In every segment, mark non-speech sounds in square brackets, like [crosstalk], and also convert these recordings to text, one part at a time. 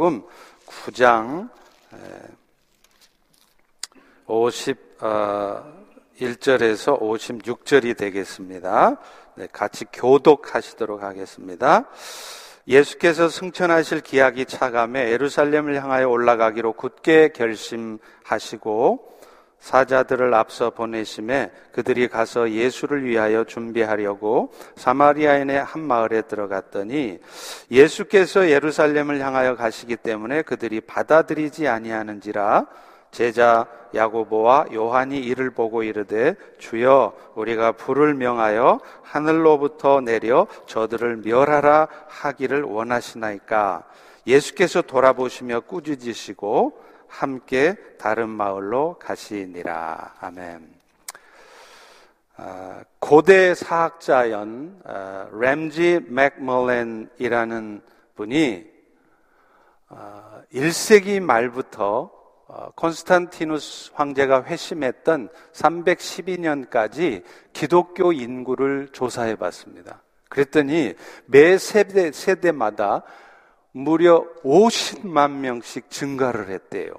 요한복음 9장 51절에서 56절이 되겠습니다. 네, 같이 교독하시도록 하겠습니다. 예수께서 승천하실 기약이 차감해 예루살렘을 향하여 올라가기로 굳게 결심하시고 사자들을 앞서 보내심에 그들이 가서 예수를 위하여 준비하려고 사마리아인의 한 마을에 들어갔더니 예수께서 예루살렘을 향하여 가시기 때문에 그들이 받아들이지 아니하는지라 제자 야고보와 요한이 이를 보고 이르되 주여 우리가 불을 명하여 하늘로부터 내려 저들을 멸하라 하기를 원하시나이까? 예수께서 돌아보시며 꾸짖으시고 함께 다른 마을로 가시니라 아멘. 아, 고대 사학자연 아, 램지 맥멀렌이라는 분이 아, 1세기 말부터 어, 콘스탄티누스 황제가 회심했던 312년까지 기독교 인구를 조사해 봤습니다. 그랬더니 매 세대, 세대마다 무려 50만 명씩 증가를 했대요.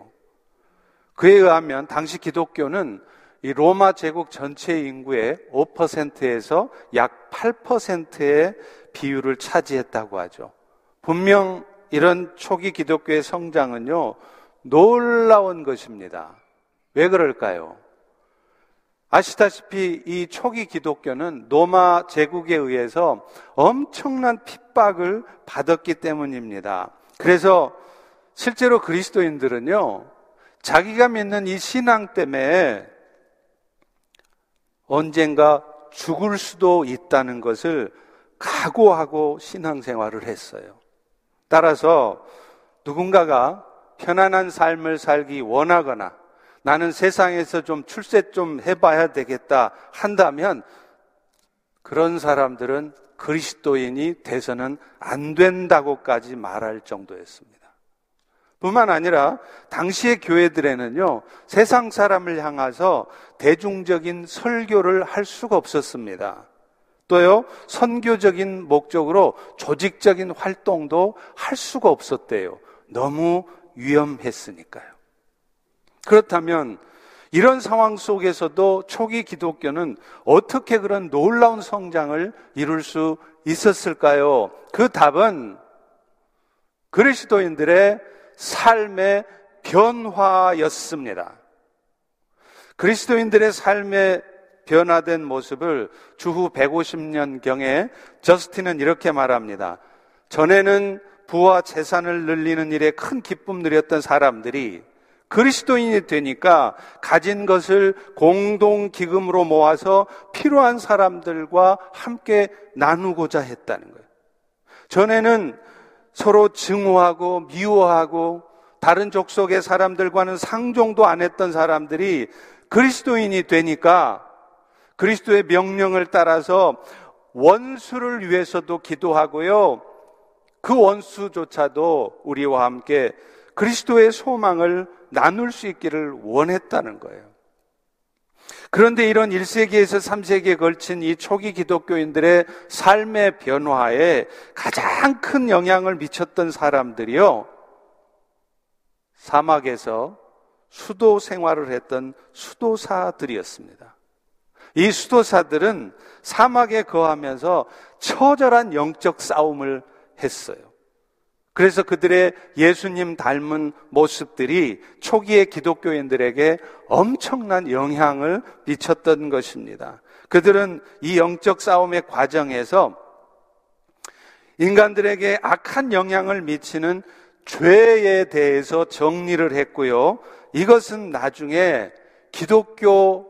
그에 의하면 당시 기독교는 이 로마 제국 전체 인구의 5%에서 약 8%의 비율을 차지했다고 하죠. 분명 이런 초기 기독교의 성장은요, 놀라운 것입니다. 왜 그럴까요? 아시다시피 이 초기 기독교는 로마 제국에 의해서 엄청난 핍박을 받았기 때문입니다. 그래서 실제로 그리스도인들은요, 자기가 믿는 이 신앙 때문에 언젠가 죽을 수도 있다는 것을 각오하고 신앙생활을 했어요. 따라서 누군가가 편안한 삶을 살기 원하거나 나는 세상에서 좀 출세 좀 해봐야 되겠다 한다면 그런 사람들은 그리스도인이 돼서는 안 된다고까지 말할 정도였습니다. 뿐만 아니라 당시의 교회들에는요, 세상 사람을 향해서 대중적인 설교를 할 수가 없었습니다. 또요, 선교적인 목적으로 조직적인 활동도 할 수가 없었대요. 너무 위험했으니까요. 그렇다면 이런 상황 속에서도 초기 기독교는 어떻게 그런 놀라운 성장을 이룰 수 있었을까요? 그 답은 그리스도인들의 삶의 변화였습니다. 그리스도인들의 삶의 변화된 모습을 주후 150년경에 저스틴은 이렇게 말합니다. 전에는 부와 재산을 늘리는 일에 큰 기쁨 누렸던 사람들이 그리스도인이 되니까 가진 것을 공동 기금으로 모아서 필요한 사람들과 함께 나누고자 했다는 거예요. 전에는 서로 증오하고 미워하고 다른 족속의 사람들과는 상종도 안 했던 사람들이 그리스도인이 되니까 그리스도의 명령을 따라서 원수를 위해서도 기도하고요. 그 원수조차도 우리와 함께 그리스도의 소망을 나눌 수 있기를 원했다는 거예요. 그런데 이런 1세기에서 3세기에 걸친 이 초기 기독교인들의 삶의 변화에 가장 큰 영향을 미쳤던 사람들이요. 사막에서 수도 생활을 했던 수도사들이었습니다. 이 수도사들은 사막에 거하면서 처절한 영적 싸움을 했어요. 그래서 그들의 예수님 닮은 모습들이 초기의 기독교인들에게 엄청난 영향을 미쳤던 것입니다. 그들은 이 영적 싸움의 과정에서 인간들에게 악한 영향을 미치는 죄에 대해서 정리를 했고요. 이것은 나중에 기독교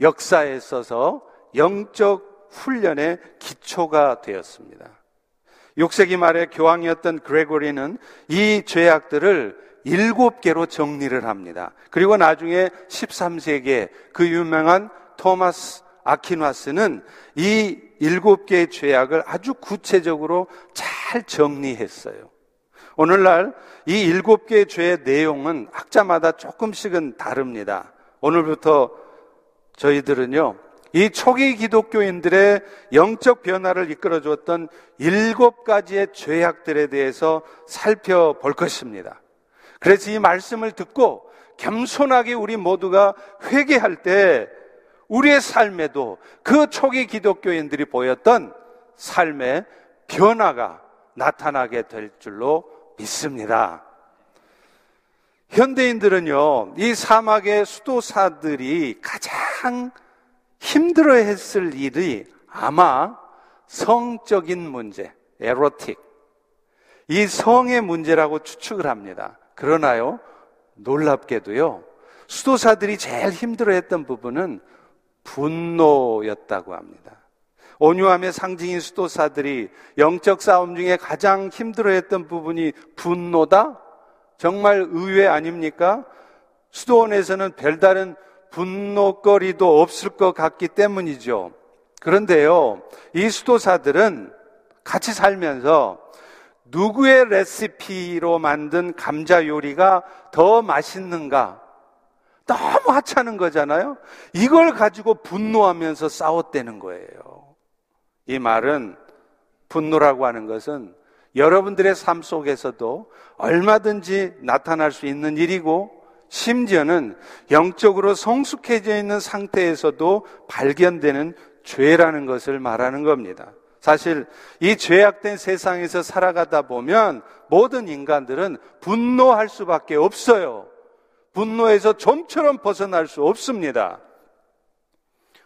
역사에 있어서 영적 훈련의 기초가 되었습니다. 6세기 말에 교황이었던 그레고리는 이 죄악들을 일곱 개로 정리를 합니다. 그리고 나중에 13세기에 그 유명한 토마스 아키나스는 이 일곱 개의 죄악을 아주 구체적으로 잘 정리했어요. 오늘날 이 일곱 개의 죄의 내용은 학자마다 조금씩은 다릅니다. 오늘부터 저희들은요, 이 초기 기독교인들의 영적 변화를 이끌어 주었던 일곱 가지의 죄악들에 대해서 살펴볼 것입니다. 그래서 이 말씀을 듣고 겸손하게 우리 모두가 회개할 때 우리의 삶에도 그 초기 기독교인들이 보였던 삶의 변화가 나타나게 될 줄로 믿습니다. 현대인들은요, 이 사막의 수도사들이 가장 힘들어 했을 일이 아마 성적인 문제, 에로틱. 이 성의 문제라고 추측을 합니다. 그러나요, 놀랍게도요, 수도사들이 제일 힘들어 했던 부분은 분노였다고 합니다. 온유함의 상징인 수도사들이 영적 싸움 중에 가장 힘들어 했던 부분이 분노다? 정말 의외 아닙니까? 수도원에서는 별다른 분노거리도 없을 것 같기 때문이죠. 그런데요, 이 수도사들은 같이 살면서 누구의 레시피로 만든 감자 요리가 더 맛있는가? 너무 하찮은 거잖아요? 이걸 가지고 분노하면서 싸웠다는 거예요. 이 말은 분노라고 하는 것은 여러분들의 삶 속에서도 얼마든지 나타날 수 있는 일이고 심지어는 영적으로 성숙해져 있는 상태에서도 발견되는 죄라는 것을 말하는 겁니다. 사실 이 죄악된 세상에서 살아가다 보면 모든 인간들은 분노할 수밖에 없어요. 분노에서 좀처럼 벗어날 수 없습니다.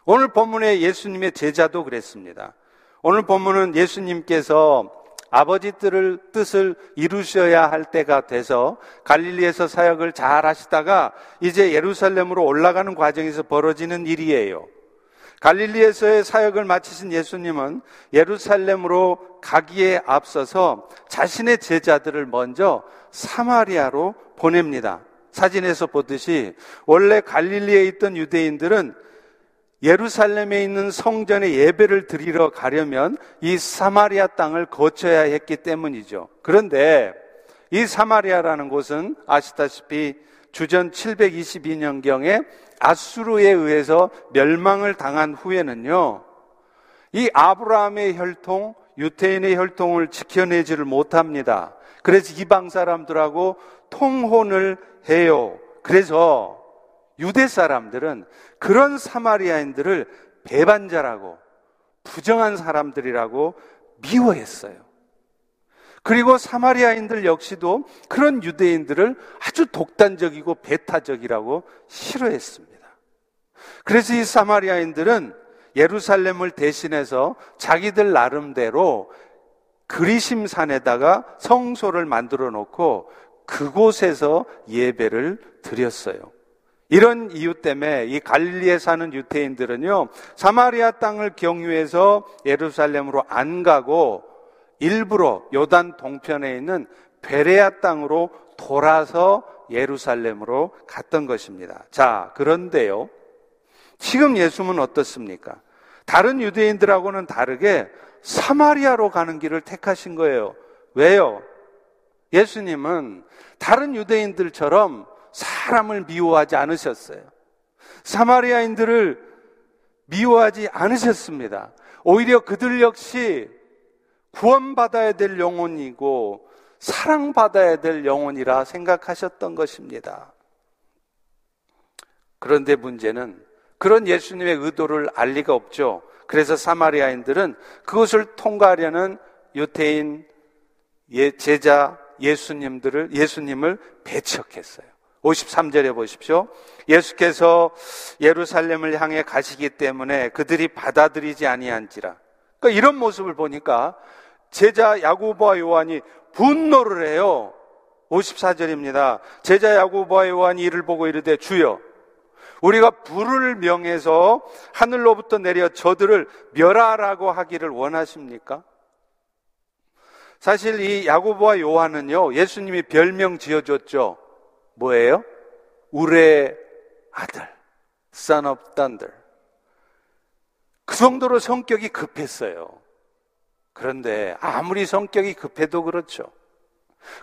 오늘 본문의 예수님의 제자도 그랬습니다. 오늘 본문은 예수님께서 아버지 뜻을, 뜻을 이루셔야 할 때가 돼서 갈릴리에서 사역을 잘 하시다가 이제 예루살렘으로 올라가는 과정에서 벌어지는 일이에요. 갈릴리에서의 사역을 마치신 예수님은 예루살렘으로 가기에 앞서서 자신의 제자들을 먼저 사마리아로 보냅니다. 사진에서 보듯이 원래 갈릴리에 있던 유대인들은 예루살렘에 있는 성전에 예배를 드리러 가려면 이 사마리아 땅을 거쳐야 했기 때문이죠. 그런데 이 사마리아라는 곳은 아시다시피 주전 722년경에 아수르에 의해서 멸망을 당한 후에는요, 이 아브라함의 혈통, 유태인의 혈통을 지켜내지를 못합니다. 그래서 이방 사람들하고 통혼을 해요. 그래서 유대 사람들은 그런 사마리아인들을 배반자라고 부정한 사람들이라고 미워했어요. 그리고 사마리아인들 역시도 그런 유대인들을 아주 독단적이고 배타적이라고 싫어했습니다. 그래서 이 사마리아인들은 예루살렘을 대신해서 자기들 나름대로 그리심산에다가 성소를 만들어 놓고 그곳에서 예배를 드렸어요. 이런 이유 때문에 이 갈릴리에 사는 유태인들은요, 사마리아 땅을 경유해서 예루살렘으로 안 가고 일부러 요단 동편에 있는 베레아 땅으로 돌아서 예루살렘으로 갔던 것입니다. 자, 그런데요. 지금 예수는 어떻습니까? 다른 유대인들하고는 다르게 사마리아로 가는 길을 택하신 거예요. 왜요? 예수님은 다른 유대인들처럼 사람을 미워하지 않으셨어요. 사마리아인들을 미워하지 않으셨습니다. 오히려 그들 역시 구원받아야 될 영혼이고 사랑받아야 될 영혼이라 생각하셨던 것입니다. 그런데 문제는 그런 예수님의 의도를 알 리가 없죠. 그래서 사마리아인들은 그것을 통과하려는 유태인 예, 제자 예수님들을 예수님을 배척했어요. 53절에 보십시오. 예수께서 예루살렘을 향해 가시기 때문에 그들이 받아들이지 아니한지라. 그러니까 이런 모습을 보니까 제자 야고보와 요한이 분노를 해요. 54절입니다. 제자 야고보와 요한이 이를 보고 이르되 주여 우리가 불을 명해서 하늘로부터 내려 저들을 멸하라고 하기를 원하십니까? 사실 이 야고보와 요한은요, 예수님이 별명 지어줬죠. 뭐예요? 우레 아들, son of thunder. 그 정도로 성격이 급했어요. 그런데 아무리 성격이 급해도 그렇죠.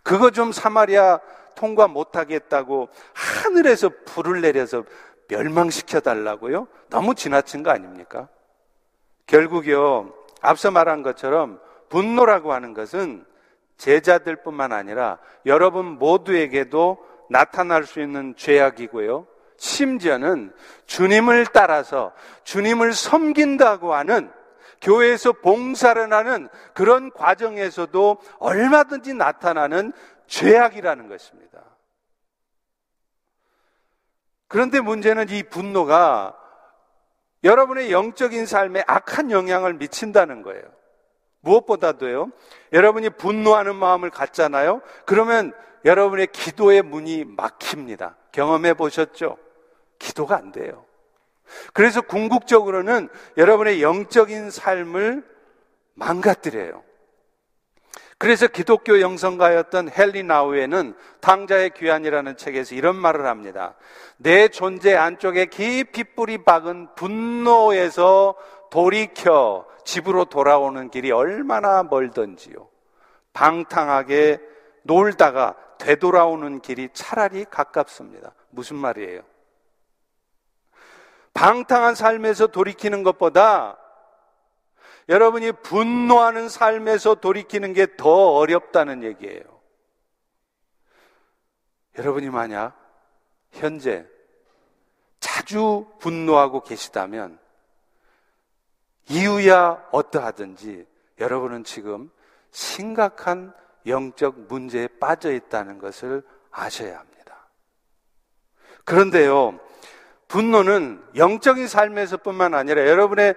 그거 좀 사마리아 통과 못하겠다고 하늘에서 불을 내려서 멸망시켜 달라고요? 너무 지나친 거 아닙니까? 결국요, 앞서 말한 것처럼 분노라고 하는 것은 제자들뿐만 아니라 여러분 모두에게도 나타날 수 있는 죄악이고요. 심지어는 주님을 따라서 주님을 섬긴다고 하는 교회에서 봉사를 하는 그런 과정에서도 얼마든지 나타나는 죄악이라는 것입니다. 그런데 문제는 이 분노가 여러분의 영적인 삶에 악한 영향을 미친다는 거예요. 무엇보다도요, 여러분이 분노하는 마음을 갖잖아요? 그러면 여러분의 기도의 문이 막힙니다. 경험해 보셨죠? 기도가 안 돼요. 그래서 궁극적으로는 여러분의 영적인 삶을 망가뜨려요. 그래서 기독교 영성가였던 헨리 나우에는 당자의 귀환이라는 책에서 이런 말을 합니다. 내 존재 안쪽에 깊이 뿌리 박은 분노에서 돌이켜 집으로 돌아오는 길이 얼마나 멀던지요. 방탕하게 놀다가 되돌아오는 길이 차라리 가깝습니다. 무슨 말이에요? 방탕한 삶에서 돌이키는 것보다 여러분이 분노하는 삶에서 돌이키는 게 더 어렵다는 얘기예요. 여러분이 만약 현재 자주 분노하고 계시다면 이유야 어떠하든지 여러분은 지금 심각한 영적 문제에 빠져 있다는 것을 아셔야 합니다. 그런데요, 분노는 영적인 삶에서뿐만 아니라 여러분의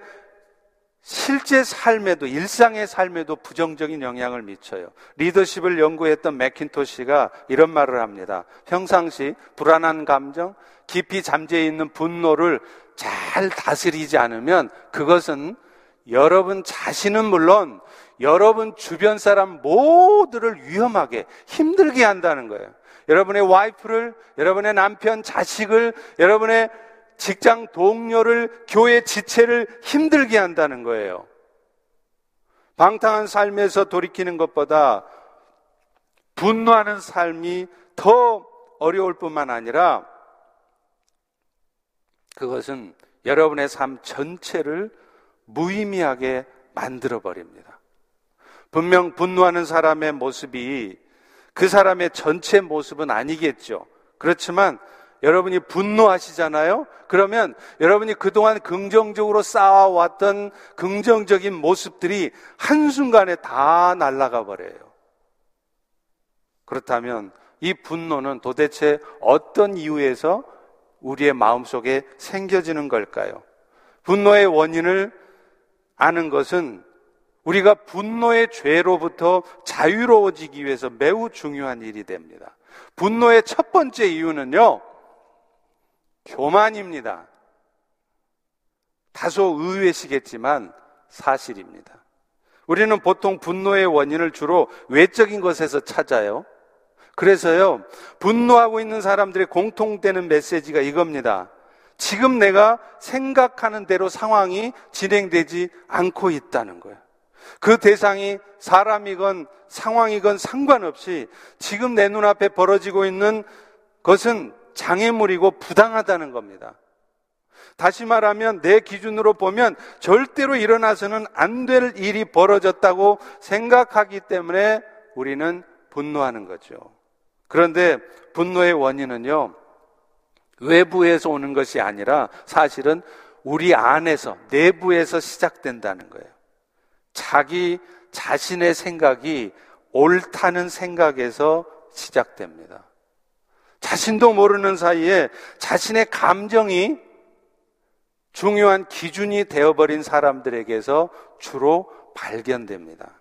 실제 삶에도 일상의 삶에도 부정적인 영향을 미쳐요. 리더십을 연구했던 맥킨토시가 이런 말을 합니다. 평상시 불안한 감정, 깊이 잠재 있는 분노를 잘 다스리지 않으면 그것은 여러분 자신은 물론 여러분 주변 사람 모두를 위험하게 힘들게 한다는 거예요. 여러분의 와이프를, 여러분의 남편, 자식을, 여러분의 직장 동료를, 교회 지체를 힘들게 한다는 거예요. 방탕한 삶에서 돌이키는 것보다 분노하는 삶이 더 어려울 뿐만 아니라 그것은 여러분의 삶 전체를 무의미하게 만들어 버립니다. 분명 분노하는 사람의 모습이 그 사람의 전체 모습은 아니겠죠. 그렇지만 여러분이 분노하시잖아요? 그러면 여러분이 그동안 긍정적으로 쌓아왔던 긍정적인 모습들이 한순간에 다 날아가 버려요. 그렇다면 이 분노는 도대체 어떤 이유에서 우리의 마음속에 생겨지는 걸까요? 분노의 원인을 아는 것은 우리가 분노의 죄로부터 자유로워지기 위해서 매우 중요한 일이 됩니다. 분노의 첫 번째 이유는요, 교만입니다. 다소 의외시겠지만 사실입니다. 우리는 보통 분노의 원인을 주로 외적인 것에서 찾아요. 그래서요, 분노하고 있는 사람들의 공통되는 메시지가 이겁니다. 지금 내가 생각하는 대로 상황이 진행되지 않고 있다는 거예요. 그 대상이 사람이건 상황이건 상관없이 지금 내 눈앞에 벌어지고 있는 것은 장애물이고 부당하다는 겁니다. 다시 말하면 내 기준으로 보면 절대로 일어나서는 안 될 일이 벌어졌다고 생각하기 때문에 우리는 분노하는 거죠. 그런데 분노의 원인은요, 외부에서 오는 것이 아니라 사실은 우리 안에서, 내부에서 시작된다는 거예요. 자기 자신의 생각이 옳다는 생각에서 시작됩니다. 자신도 모르는 사이에 자신의 감정이 중요한 기준이 되어버린 사람들에게서 주로 발견됩니다.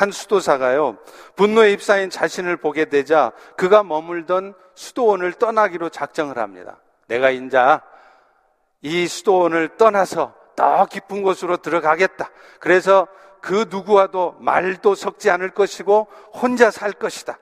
한 수도사가요, 분노에 휩싸인 자신을 보게 되자 그가 머물던 수도원을 떠나기로 작정을 합니다. 내가 인자 이 수도원을 떠나서 더 깊은 곳으로 들어가겠다. 그래서 그 누구와도 말도 섞지 않을 것이고 혼자 살 것이다.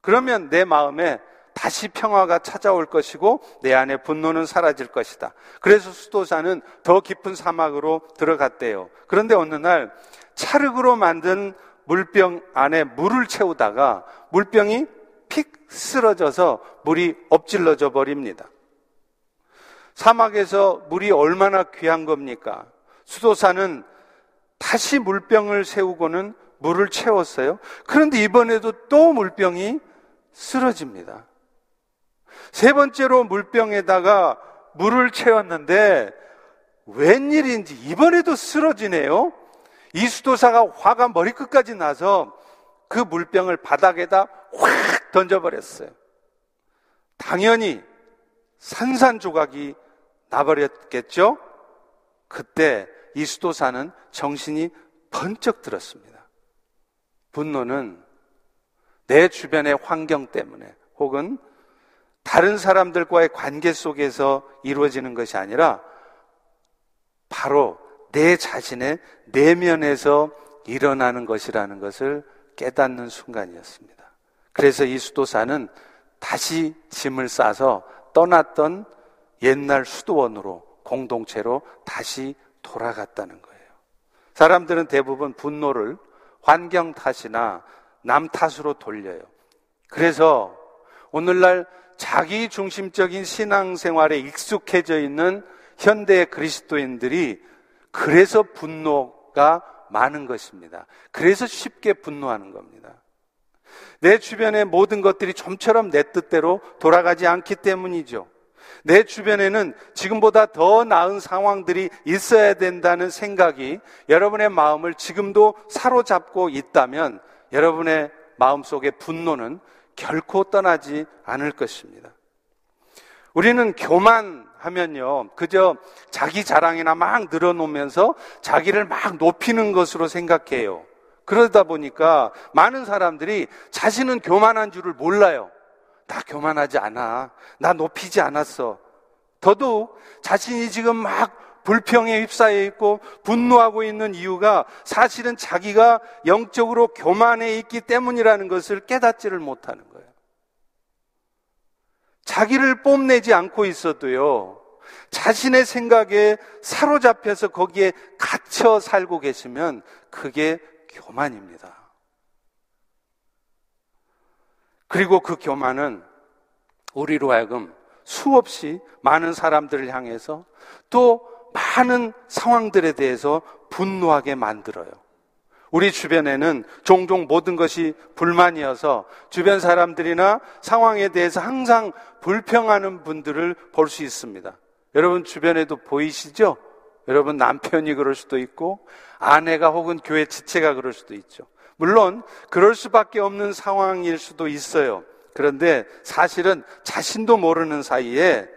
그러면 내 마음에 다시 평화가 찾아올 것이고 내 안에 분노는 사라질 것이다. 그래서 수도사는 더 깊은 사막으로 들어갔대요. 그런데 어느 날 찰흙으로 만든 물병 안에 물을 채우다가 물병이 픽 쓰러져서 물이 엎질러져 버립니다. 사막에서 물이 얼마나 귀한 겁니까? 수도사는 다시 물병을 세우고는 물을 채웠어요. 그런데 이번에도 또 물병이 쓰러집니다. 세 번째로 물병에다가 물을 채웠는데 웬일인지 이번에도 쓰러지네요. 이 수도사가 화가 머리끝까지 나서 그 물병을 바닥에다 확 던져버렸어요. 당연히 산산조각이 나버렸겠죠? 그때 이 수도사는 정신이 번쩍 들었습니다. 분노는 내 주변의 환경 때문에 혹은 다른 사람들과의 관계 속에서 이루어지는 것이 아니라 바로 내 자신의 내면에서 일어나는 것이라는 것을 깨닫는 순간이었습니다. 그래서 이 수도사는 다시 짐을 싸서 떠났던 옛날 수도원으로 공동체로 다시 돌아갔다는 거예요. 사람들은 대부분 분노를 환경 탓이나 남 탓으로 돌려요. 그래서 오늘날 자기 중심적인 신앙생활에 익숙해져 있는 현대 그리스도인들이 그래서 분노가 많은 것입니다. 그래서 쉽게 분노하는 겁니다. 내 주변의 모든 것들이 좀처럼 내 뜻대로 돌아가지 않기 때문이죠. 내 주변에는 지금보다 더 나은 상황들이 있어야 된다는 생각이 여러분의 마음을 지금도 사로잡고 있다면 여러분의 마음속의 분노는 결코 떠나지 않을 것입니다. 우리는 교만하면요, 그저 자기 자랑이나 막 늘어놓으면서 자기를 막 높이는 것으로 생각해요. 그러다 보니까 많은 사람들이 자신은 교만한 줄을 몰라요. 나 교만하지 않아. 나 높이지 않았어. 더더욱 자신이 지금 막 불평에 휩싸여 있고 분노하고 있는 이유가 사실은 자기가 영적으로 교만해 있기 때문이라는 것을 깨닫지를 못하는. 자기를 뽐내지 않고 있어도요, 자신의 생각에 사로잡혀서 거기에 갇혀 살고 계시면 그게 교만입니다. 그리고 그 교만은 우리로 하여금 수없이 많은 사람들을 향해서 또 많은 상황들에 대해서 분노하게 만들어요. 우리 주변에는 종종 모든 것이 불만이어서 주변 사람들이나 상황에 대해서 항상 불평하는 분들을 볼 수 있습니다. 여러분 주변에도 보이시죠? 여러분 남편이 그럴 수도 있고 아내가 혹은 교회 지체가 그럴 수도 있죠. 물론 그럴 수밖에 없는 상황일 수도 있어요. 그런데 사실은 자신도 모르는 사이에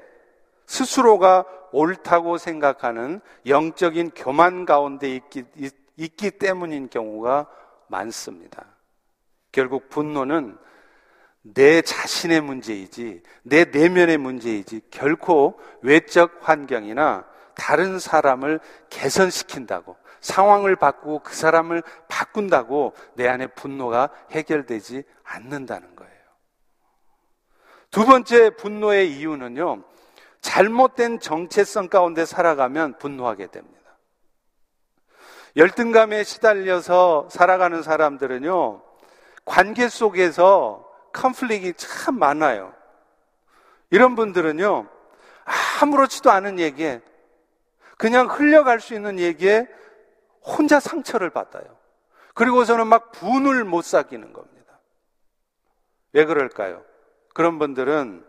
스스로가 옳다고 생각하는 영적인 교만 가운데 있기, 있기 때문인 경우가 많습니다. 결국 분노는 내 자신의 문제이지, 내 내면의 문제이지, 결코 외적 환경이나 다른 사람을 개선시킨다고, 상황을 바꾸고 그 사람을 바꾼다고 내 안에 분노가 해결되지 않는다는 거예요. 두 번째 분노의 이유는요, 잘못된 정체성 가운데 살아가면 분노하게 됩니다. 열등감에 시달려서 살아가는 사람들은요, 관계 속에서 컨플릭이 참 많아요. 이런 분들은요, 아무렇지도 않은 얘기에, 그냥 흘려갈 수 있는 얘기에 혼자 상처를 받아요. 그리고서는 막 분을 못 사귀는 겁니다. 왜 그럴까요? 그런 분들은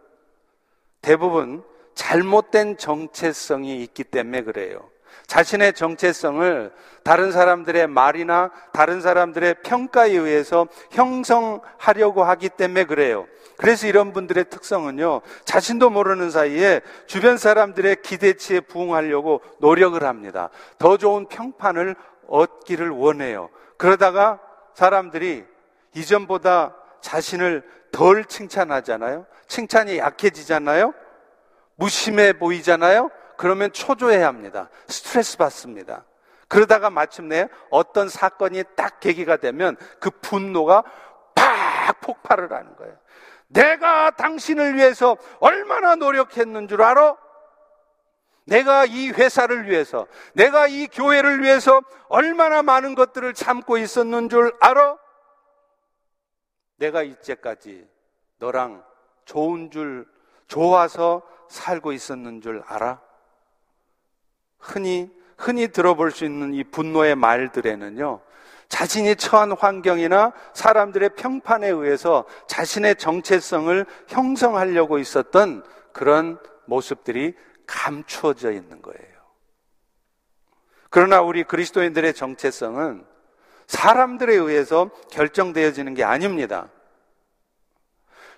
대부분 잘못된 정체성이 있기 때문에 그래요. 자신의 정체성을 다른 사람들의 말이나 다른 사람들의 평가에 의해서 형성하려고 하기 때문에 그래요. 그래서 이런 분들의 특성은요, 자신도 모르는 사이에 주변 사람들의 기대치에 부응하려고 노력을 합니다. 더 좋은 평판을 얻기를 원해요. 그러다가 사람들이 이전보다 자신을 덜 칭찬하잖아요? 칭찬이 약해지잖아요? 무심해 보이잖아요? 그러면 초조해 합니다. 스트레스 받습니다. 그러다가 마침내 어떤 사건이 딱 계기가 되면 그 분노가 팍 폭발을 하는 거예요. 내가 당신을 위해서 얼마나 노력했는 줄 알아? 내가 이 회사를 위해서, 내가 이 교회를 위해서 얼마나 많은 것들을 참고 있었는 줄 알아? 내가 이제까지 너랑 좋은 줄, 좋아서 살고 있었는 줄 알아? 흔히, 흔히 들어볼 수 있는 이 분노의 말들에는요, 자신이 처한 환경이나 사람들의 평판에 의해서 자신의 정체성을 형성하려고 있었던 그런 모습들이 감추어져 있는 거예요. 그러나 우리 그리스도인들의 정체성은 사람들에 의해서 결정되어지는 게 아닙니다.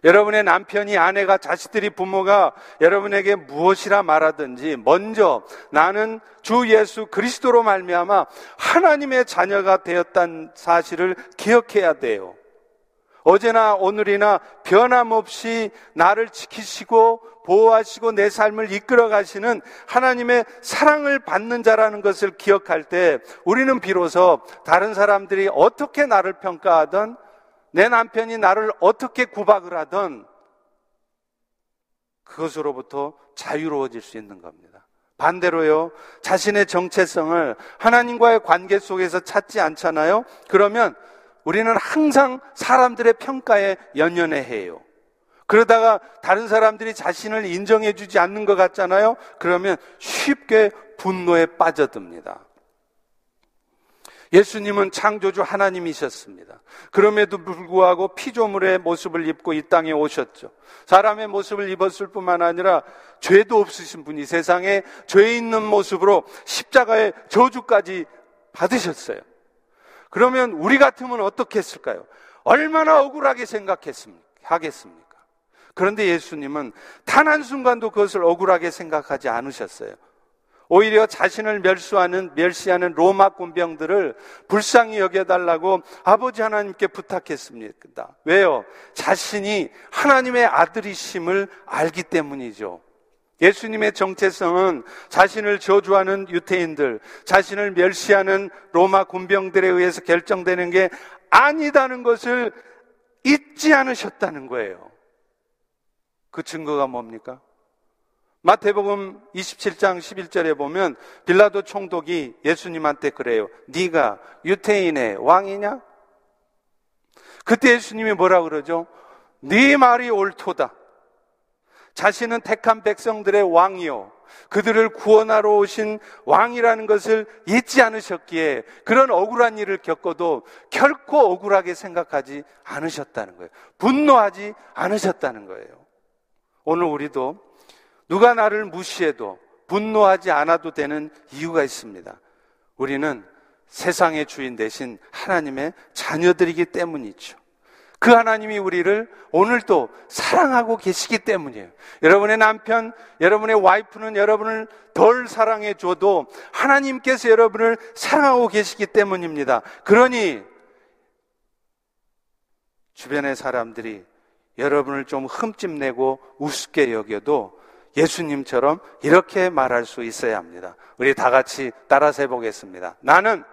여러분의 남편이 아내가 자식들이 부모가 여러분에게 무엇이라 말하든지 먼저 나는 주 예수 그리스도로 말미암아 하나님의 자녀가 되었다는 사실을 기억해야 돼요. 어제나 오늘이나 변함없이 나를 지키시고 보호하시고 내 삶을 이끌어 가시는 하나님의 사랑을 받는 자라는 것을 기억할 때 우리는 비로소 다른 사람들이 어떻게 나를 평가하던 내 남편이 나를 어떻게 구박을 하던 그것으로부터 자유로워질 수 있는 겁니다. 반대로요, 자신의 정체성을 하나님과의 관계 속에서 찾지 않잖아요? 그러면 우리는 항상 사람들의 평가에 연연해 해요. 그러다가 다른 사람들이 자신을 인정해 주지 않는 것 같잖아요? 그러면 쉽게 분노에 빠져듭니다. 예수님은 창조주 하나님이셨습니다. 그럼에도 불구하고 피조물의 모습을 입고 이 땅에 오셨죠. 사람의 모습을 입었을 뿐만 아니라 죄도 없으신 분이 세상에 죄 있는 모습으로 십자가의 저주까지 받으셨어요. 그러면 우리 같으면 어떻게 했을까요? 얼마나 억울하게 생각했습니까? 하겠습니까? 그런데 예수님은 단 한순간도 그것을 억울하게 생각하지 않으셨어요. 오히려 자신을 멸수하는, 멸시하는 로마 군병들을 불쌍히 여겨달라고 아버지 하나님께 부탁했습니다. 왜요? 자신이 하나님의 아들이심을 알기 때문이죠. 예수님의 정체성은 자신을 저주하는 유태인들, 자신을 멸시하는 로마 군병들에 의해서 결정되는 게 아니다는 것을 잊지 않으셨다는 거예요. 그 증거가 뭡니까? 마태복음 27장 11절에 보면 빌라도 총독이 예수님한테 그래요. 네가 유태인의 왕이냐? 그때 예수님이 뭐라 그러죠? 네 말이 옳도다. 자신은 택한 백성들의 왕이요. 그들을 구원하러 오신 왕이라는 것을 잊지 않으셨기에 그런 억울한 일을 겪어도 결코 억울하게 생각하지 않으셨다는 거예요. 분노하지 않으셨다는 거예요. 오늘 우리도 누가 나를 무시해도 분노하지 않아도 되는 이유가 있습니다. 우리는 세상의 주인 대신 하나님의 자녀들이기 때문이죠. 그 하나님이 우리를 오늘도 사랑하고 계시기 때문이에요. 여러분의 남편, 여러분의 와이프는 여러분을 덜 사랑해 줘도 하나님께서 여러분을 사랑하고 계시기 때문입니다. 그러니 주변의 사람들이 여러분을 좀 흠집내고 우습게 여겨도 예수님처럼 이렇게 말할 수 있어야 합니다. 우리 다 같이 따라서 해보겠습니다. 나는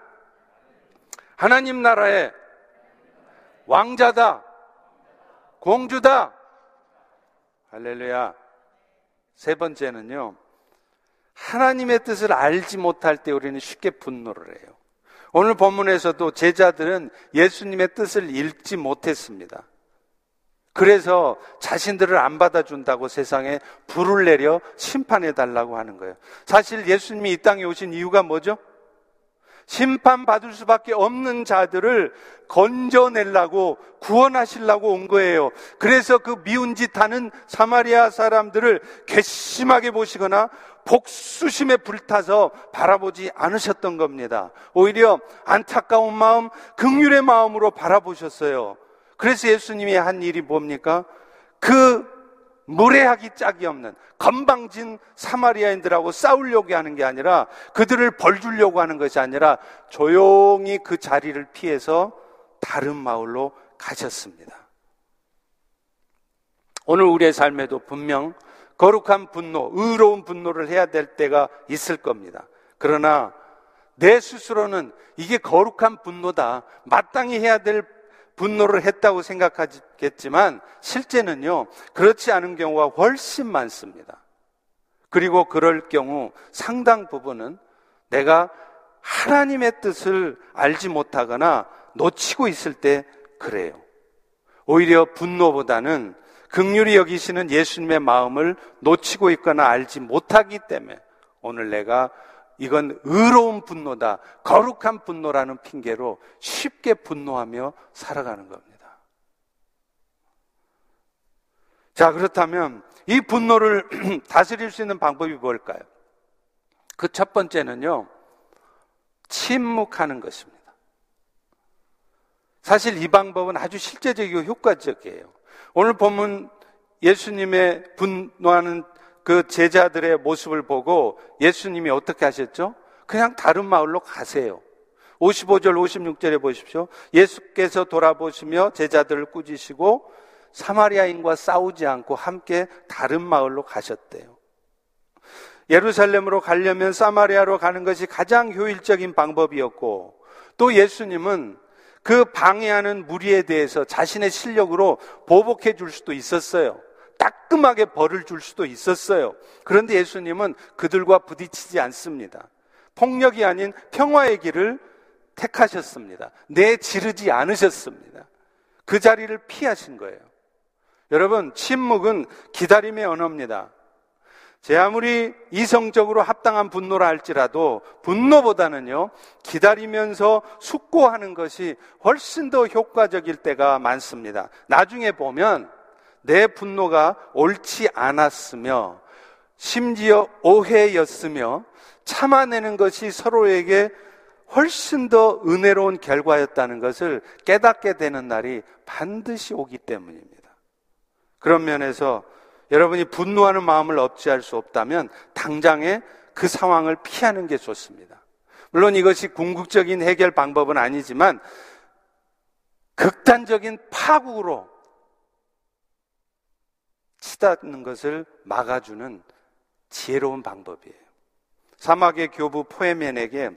하나님 나라의 왕자다. 공주다. 할렐루야. 세 번째는요. 하나님의 뜻을 알지 못할 때 우리는 쉽게 분노를 해요. 오늘 본문에서도 제자들은 예수님의 뜻을 읽지 못했습니다. 그래서 자신들을 안 받아준다고 세상에 불을 내려 심판해 달라고 하는 거예요. 사실 예수님이 이 땅에 오신 이유가 뭐죠? 심판받을 수밖에 없는 자들을 건져내려고 구원하시려고 온 거예요. 그래서 그 미운 짓 하는 사마리아 사람들을 괘씸하게 보시거나 복수심에 불타서 바라보지 않으셨던 겁니다. 오히려 안타까운 마음, 극률의 마음으로 바라보셨어요. 그래서 예수님이 한 일이 뭡니까? 그 무례하기 짝이 없는 건방진 사마리아인들하고 싸우려고 하는 게 아니라 그들을 벌 주려고 하는 것이 아니라 조용히 그 자리를 피해서 다른 마을로 가셨습니다. 오늘 우리의 삶에도 분명 거룩한 분노, 의로운 분노를 해야 될 때가 있을 겁니다. 그러나 내 스스로는 이게 거룩한 분노다. 마땅히 해야 될 분노를 했다고 생각하겠지만 실제는요, 그렇지 않은 경우가 훨씬 많습니다. 그리고 그럴 경우 상당 부분은 내가 하나님의 뜻을 알지 못하거나 놓치고 있을 때 그래요. 오히려 분노보다는 극률이 여기시는 예수님의 마음을 놓치고 있거나 알지 못하기 때문에 오늘 내가 이건 의로운 분노다, 거룩한 분노라는 핑계로 쉽게 분노하며 살아가는 겁니다. 자, 그렇다면 이 분노를 [clears throat] 다스릴 수 있는 방법이 뭘까요? 그 첫 번째는요, 침묵하는 것입니다. 사실 이 방법은 아주 실제적이고 효과적이에요. 오늘 보면 예수님의 분노하는 그 제자들의 모습을 보고 예수님이 어떻게 하셨죠? 그냥 다른 마을로 가세요. 55절, 56절에 보십시오. 예수께서 돌아보시며 제자들을 꾸짖으시고 사마리아인과 싸우지 않고 함께 다른 마을로 가셨대요. 예루살렘으로 가려면 사마리아로 가는 것이 가장 효율적인 방법이었고 또 예수님은 그 방해하는 무리에 대해서 자신의 실력으로 보복해 줄 수도 있었어요. 따끔하게 벌을 줄 수도 있었어요. 그런데 예수님은 그들과 부딪히지 않습니다. 폭력이 아닌 평화의 길을 택하셨습니다. 내 지르지 않으셨습니다. 그 자리를 피하신 거예요. 여러분, 침묵은 기다림의 언어입니다. 제 아무리 이성적으로 합당한 분노라 할지라도 분노보다는요, 기다리면서 숙고하는 것이 훨씬 더 효과적일 때가 많습니다. 나중에 보면 내 분노가 옳지 않았으며 심지어 오해였으며 참아내는 것이 서로에게 훨씬 더 은혜로운 결과였다는 것을 깨닫게 되는 날이 반드시 오기 때문입니다. 그런 면에서 여러분이 분노하는 마음을 억제할 수 없다면 당장에 그 상황을 피하는 게 좋습니다. 물론 이것이 궁극적인 해결 방법은 아니지만 극단적인 파국으로 치닫는 것을 막아주는 지혜로운 방법이에요. 사막의 교부 포에멘에게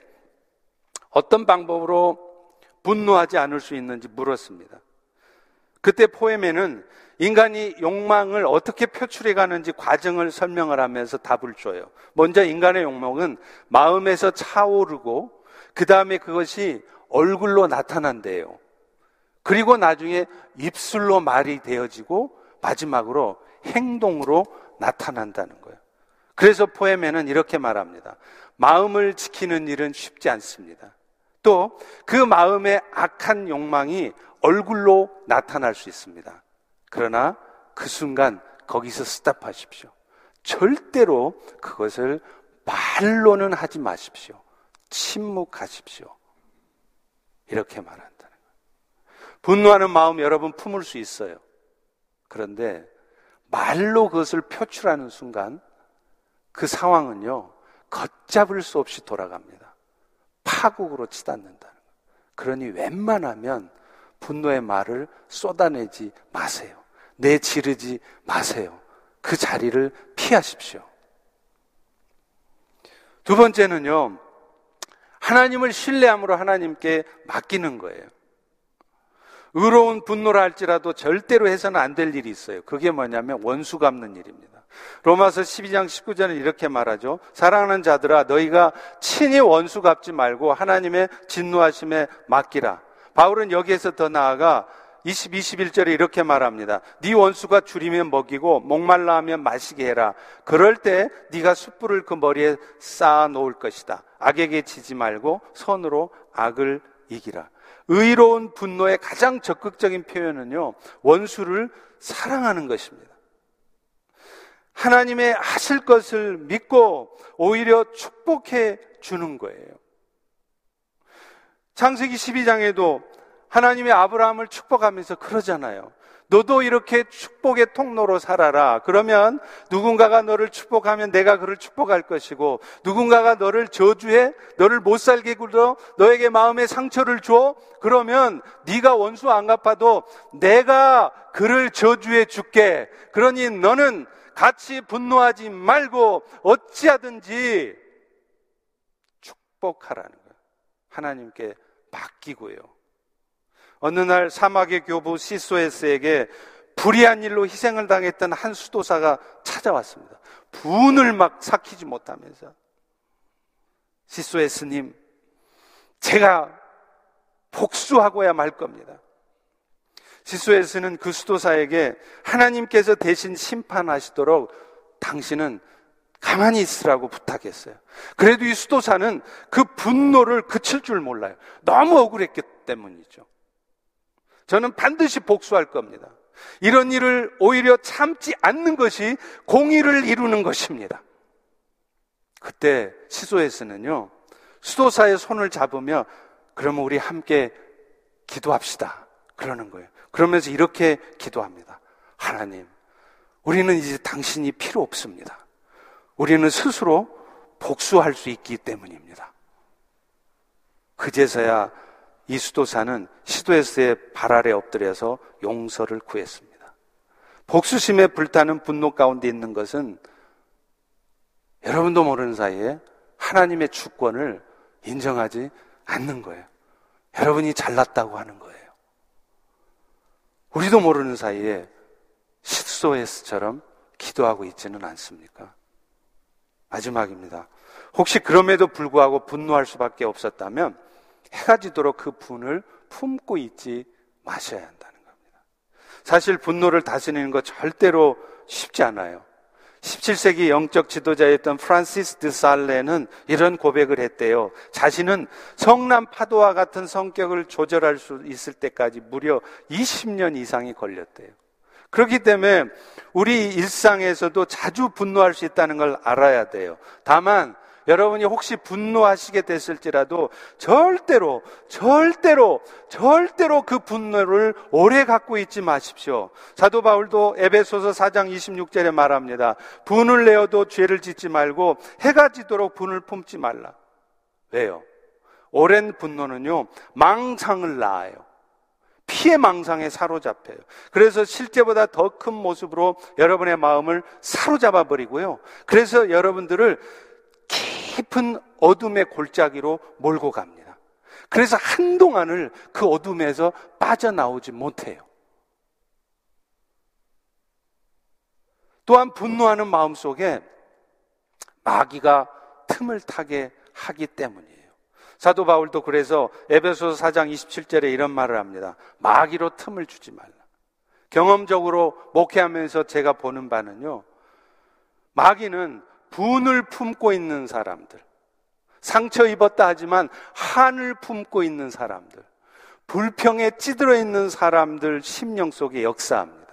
어떤 방법으로 분노하지 않을 수 있는지 물었습니다. 그때 포에멘은 인간이 욕망을 어떻게 표출해 가는지 과정을 설명을 하면서 답을 줘요. 먼저 인간의 욕망은 마음에서 차오르고 그 다음에 그것이 얼굴로 나타난대요. 그리고 나중에 입술로 말이 되어지고 마지막으로 행동으로 나타난다는 거예요. 그래서 포에멘은 이렇게 말합니다. 마음을 지키는 일은 쉽지 않습니다. 또 그 마음의 악한 욕망이 얼굴로 나타날 수 있습니다. 그러나 그 순간 거기서 스탑하십시오. 절대로 그것을 말로는 하지 마십시오. 침묵하십시오. 이렇게 말한다는 거예요. 분노하는 마음 여러분 품을 수 있어요. 그런데 말로 그것을 표출하는 순간 그 상황은요, 걷잡을 수 없이 돌아갑니다. 파국으로 치닫는다는 거예요. 그러니 웬만하면 분노의 말을 쏟아내지 마세요. 내 지르지 마세요. 그 자리를 피하십시오. 두 번째는요, 하나님을 신뢰함으로 하나님께 맡기는 거예요. 의로운 분노라 할지라도 절대로 해서는 안 될 일이 있어요. 그게 뭐냐면 원수 갚는 일입니다. 로마서 12장 19절은 이렇게 말하죠. 사랑하는 자들아 너희가 친히 원수 갚지 말고 하나님의 진노하심에 맡기라. 바울은 여기에서 더 나아가 20, 21절에 이렇게 말합니다. 네 원수가 줄이면 먹이고 목말라 하면 마시게 해라. 그럴 때 네가 숯불을 그 머리에 쌓아 놓을 것이다. 악에게 지지 말고 손으로 악을 이기라. 의로운 분노의 가장 적극적인 표현은요. 원수를 사랑하는 것입니다. 하나님의 하실 것을 믿고 오히려 축복해 주는 거예요. 창세기 12장에도 하나님의 아브라함을 축복하면서 그러잖아요. 너도 이렇게 축복의 통로로 살아라. 그러면 누군가가 너를 축복하면 내가 그를 축복할 것이고 누군가가 너를 저주해 너를 못 살게 굴어 너에게 마음의 상처를 줘. 그러면 네가 원수 안 갚아도 내가 그를 저주해 줄게. 그러니 너는 같이 분노하지 말고 어찌하든지 축복하라는 거예요. 하나님께 맡기고요. 어느 날 사막의 교부 시소에스에게 불의한 일로 희생을 당했던 한 수도사가 찾아왔습니다. 분을 막 삭히지 못하면서 시소에스님, 제가 복수하고야 말 겁니다. 시소에서는 그 수도사에게 하나님께서 대신 심판하시도록 당신은 가만히 있으라고 부탁했어요. 그래도 이 수도사는 그 분노를 그칠 줄 몰라요. 너무 억울했기 때문이죠. 저는 반드시 복수할 겁니다. 이런 일을 오히려 참지 않는 것이 공의를 이루는 것입니다. 그때 시소에서는요, 수도사의 손을 잡으며 그러면 우리 함께 기도합시다. 그러는 거예요. 그러면서 이렇게 기도합니다. 하나님, 우리는 이제 당신이 필요 없습니다. 우리는 스스로 복수할 수 있기 때문입니다. 그제서야 이 수도사는 시도에서의 발 아래 엎드려서 용서를 구했습니다. 복수심에 불타는 분노 가운데 있는 것은 여러분도 모르는 사이에 하나님의 주권을 인정하지 않는 거예요. 여러분이 잘났다고 하는 거예요. 우리도 모르는 사이에 시소에스처럼 기도하고 있지는 않습니까? 마지막입니다. 혹시 그럼에도 불구하고 분노할 수밖에 없었다면 해가 지도록 그 분을 품고 있지 마셔야 한다는 겁니다. 사실 분노를 다스리는 것 절대로 쉽지 않아요. 17세기 영적 지도자였던 프란시스 드 살레는 이런 고백을 했대요. 자신은 성남 파도와 같은 성격을 조절할 수 있을 때까지 무려 20년 이상이 걸렸대요. 그렇기 때문에 우리 일상에서도 자주 분노할 수 있다는 걸 알아야 돼요. 다만 여러분이 혹시 분노하시게 됐을지라도 절대로, 절대로, 절대로 그 분노를 오래 갖고 있지 마십시오. 사도 바울도 에베소서 4장 26절에 말합니다. 분을 내어도 죄를 짓지 말고 해가 지도록 분을 품지 말라. 왜요? 오랜 분노는요, 망상을 낳아요. 피해 망상에 사로잡혀요. 그래서 실제보다 더 큰 모습으로 여러분의 마음을 사로잡아 버리고요. 그래서 여러분들을 깊은 어둠의 골짜기로 몰고 갑니다. 그래서 한동안을 그 어둠에서 빠져나오지 못해요. 또한 분노하는 마음 속에 마귀가 틈을 타게 하기 때문이에요. 사도 바울도 그래서 에베소서 4장 27절에 이런 말을 합니다. 마귀로 틈을 주지 말라. 경험적으로 목회하면서 제가 보는 바는요. 마귀는 분을 품고 있는 사람들, 상처 입었다 하지만 한을 품고 있는 사람들, 불평에 찌들어 있는 사람들 심령 속에 역사합니다.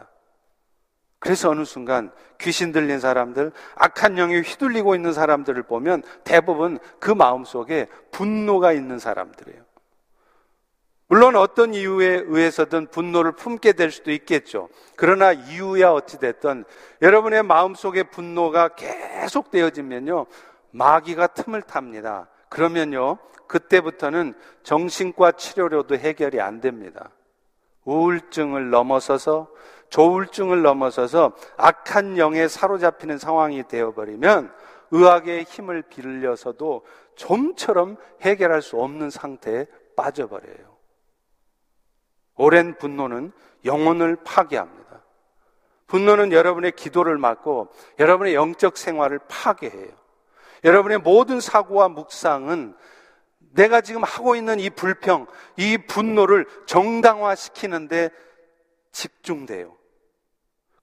그래서 어느 순간 귀신 들린 사람들, 악한 영에 휘둘리고 있는 사람들을 보면 대부분 그 마음 속에 분노가 있는 사람들이에요. 물론 어떤 이유에 의해서든 분노를 품게 될 수도 있겠죠. 그러나 이유야 어찌됐든 여러분의 마음속에 분노가 계속되어지면요. 마귀가 틈을 탑니다. 그러면요. 그때부터는 정신과 치료로도 해결이 안 됩니다. 우울증을 넘어서서 조울증을 넘어서서 악한 영에 사로잡히는 상황이 되어버리면 의학의 힘을 빌려서도 좀처럼 해결할 수 없는 상태에 빠져버려요. 오랜 분노는 영혼을 파괴합니다. 분노는 여러분의 기도를 막고 여러분의 영적 생활을 파괴해요. 여러분의 모든 사고와 묵상은 내가 지금 하고 있는 이 불평, 이 분노를 정당화시키는데 집중돼요.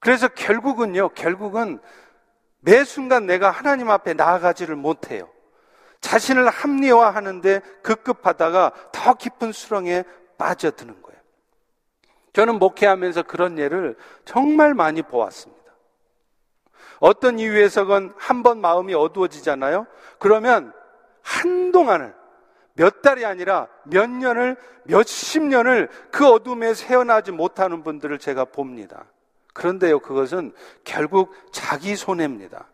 그래서 결국은요, 결국은 매 순간 내가 하나님 앞에 나아가지를 못해요. 자신을 합리화하는데 급급하다가 더 깊은 수렁에 빠져드는 거예요. 저는 목회하면서 그런 예를 정말 많이 보았습니다. 어떤 이유에서건 한 번 마음이 어두워지잖아요? 그러면 한동안을 몇 달이 아니라 몇 년을, 몇십 년을 그 어둠에 새어나지 못하는 분들을 제가 봅니다. 그런데요, 그것은 결국 자기 손해입니다.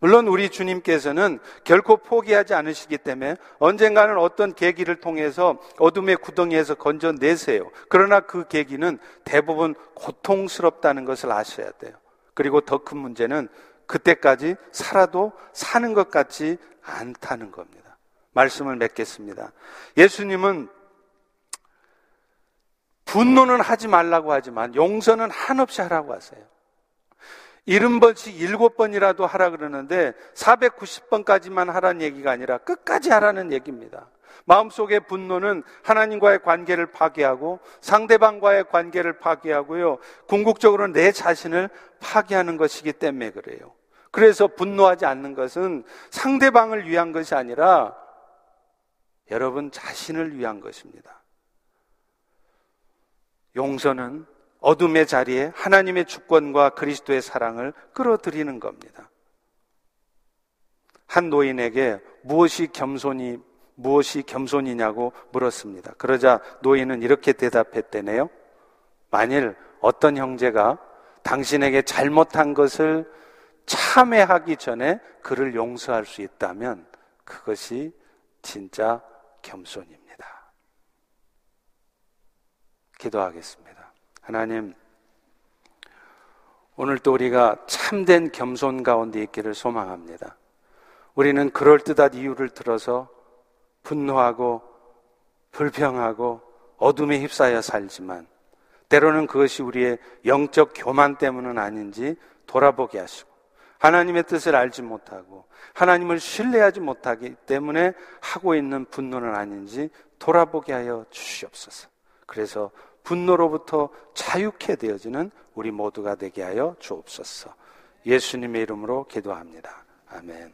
물론 우리 주님께서는 결코 포기하지 않으시기 때문에 언젠가는 어떤 계기를 통해서 어둠의 구덩이에서 건져내세요. 그러나 그 계기는 대부분 고통스럽다는 것을 아셔야 돼요. 그리고 더 큰 문제는 그때까지 살아도 사는 것 같지 않다는 겁니다. 말씀을 맺겠습니다. 예수님은 분노는 하지 말라고 하지만 용서는 한없이 하라고 하세요. 70번씩 7번이라도 하라 그러는데 490번까지만 하라는 얘기가 아니라 끝까지 하라는 얘기입니다. 마음속의 분노는 하나님과의 관계를 파괴하고 상대방과의 관계를 파괴하고요. 궁극적으로 내 자신을 파괴하는 것이기 때문에 그래요. 그래서 분노하지 않는 것은 상대방을 위한 것이 아니라 여러분 자신을 위한 것입니다. 용서는 어둠의 자리에 하나님의 주권과 그리스도의 사랑을 끌어들이는 겁니다. 한 노인에게 무엇이 겸손이 무엇이 겸손이냐고 물었습니다. 그러자 노인은 이렇게 대답했대네요. 만일 어떤 형제가 당신에게 잘못한 것을 참회하기 전에 그를 용서할 수 있다면 그것이 진짜 겸손입니다. 기도하겠습니다. 하나님, 오늘도 우리가 참된 겸손 가운데 있기를 소망합니다. 우리는 그럴듯한 이유를 들어서 분노하고 불평하고 어둠에 휩싸여 살지만 때로는 그것이 우리의 영적 교만 때문은 아닌지 돌아보게 하시고 하나님의 뜻을 알지 못하고 하나님을 신뢰하지 못하기 때문에 하고 있는 분노는 아닌지 돌아보게 하여 주시옵소서. 그래서 분노로부터 자유케 되어지는 우리 모두가 되게 하여 주옵소서. 예수님의 이름으로 기도합니다. 아멘.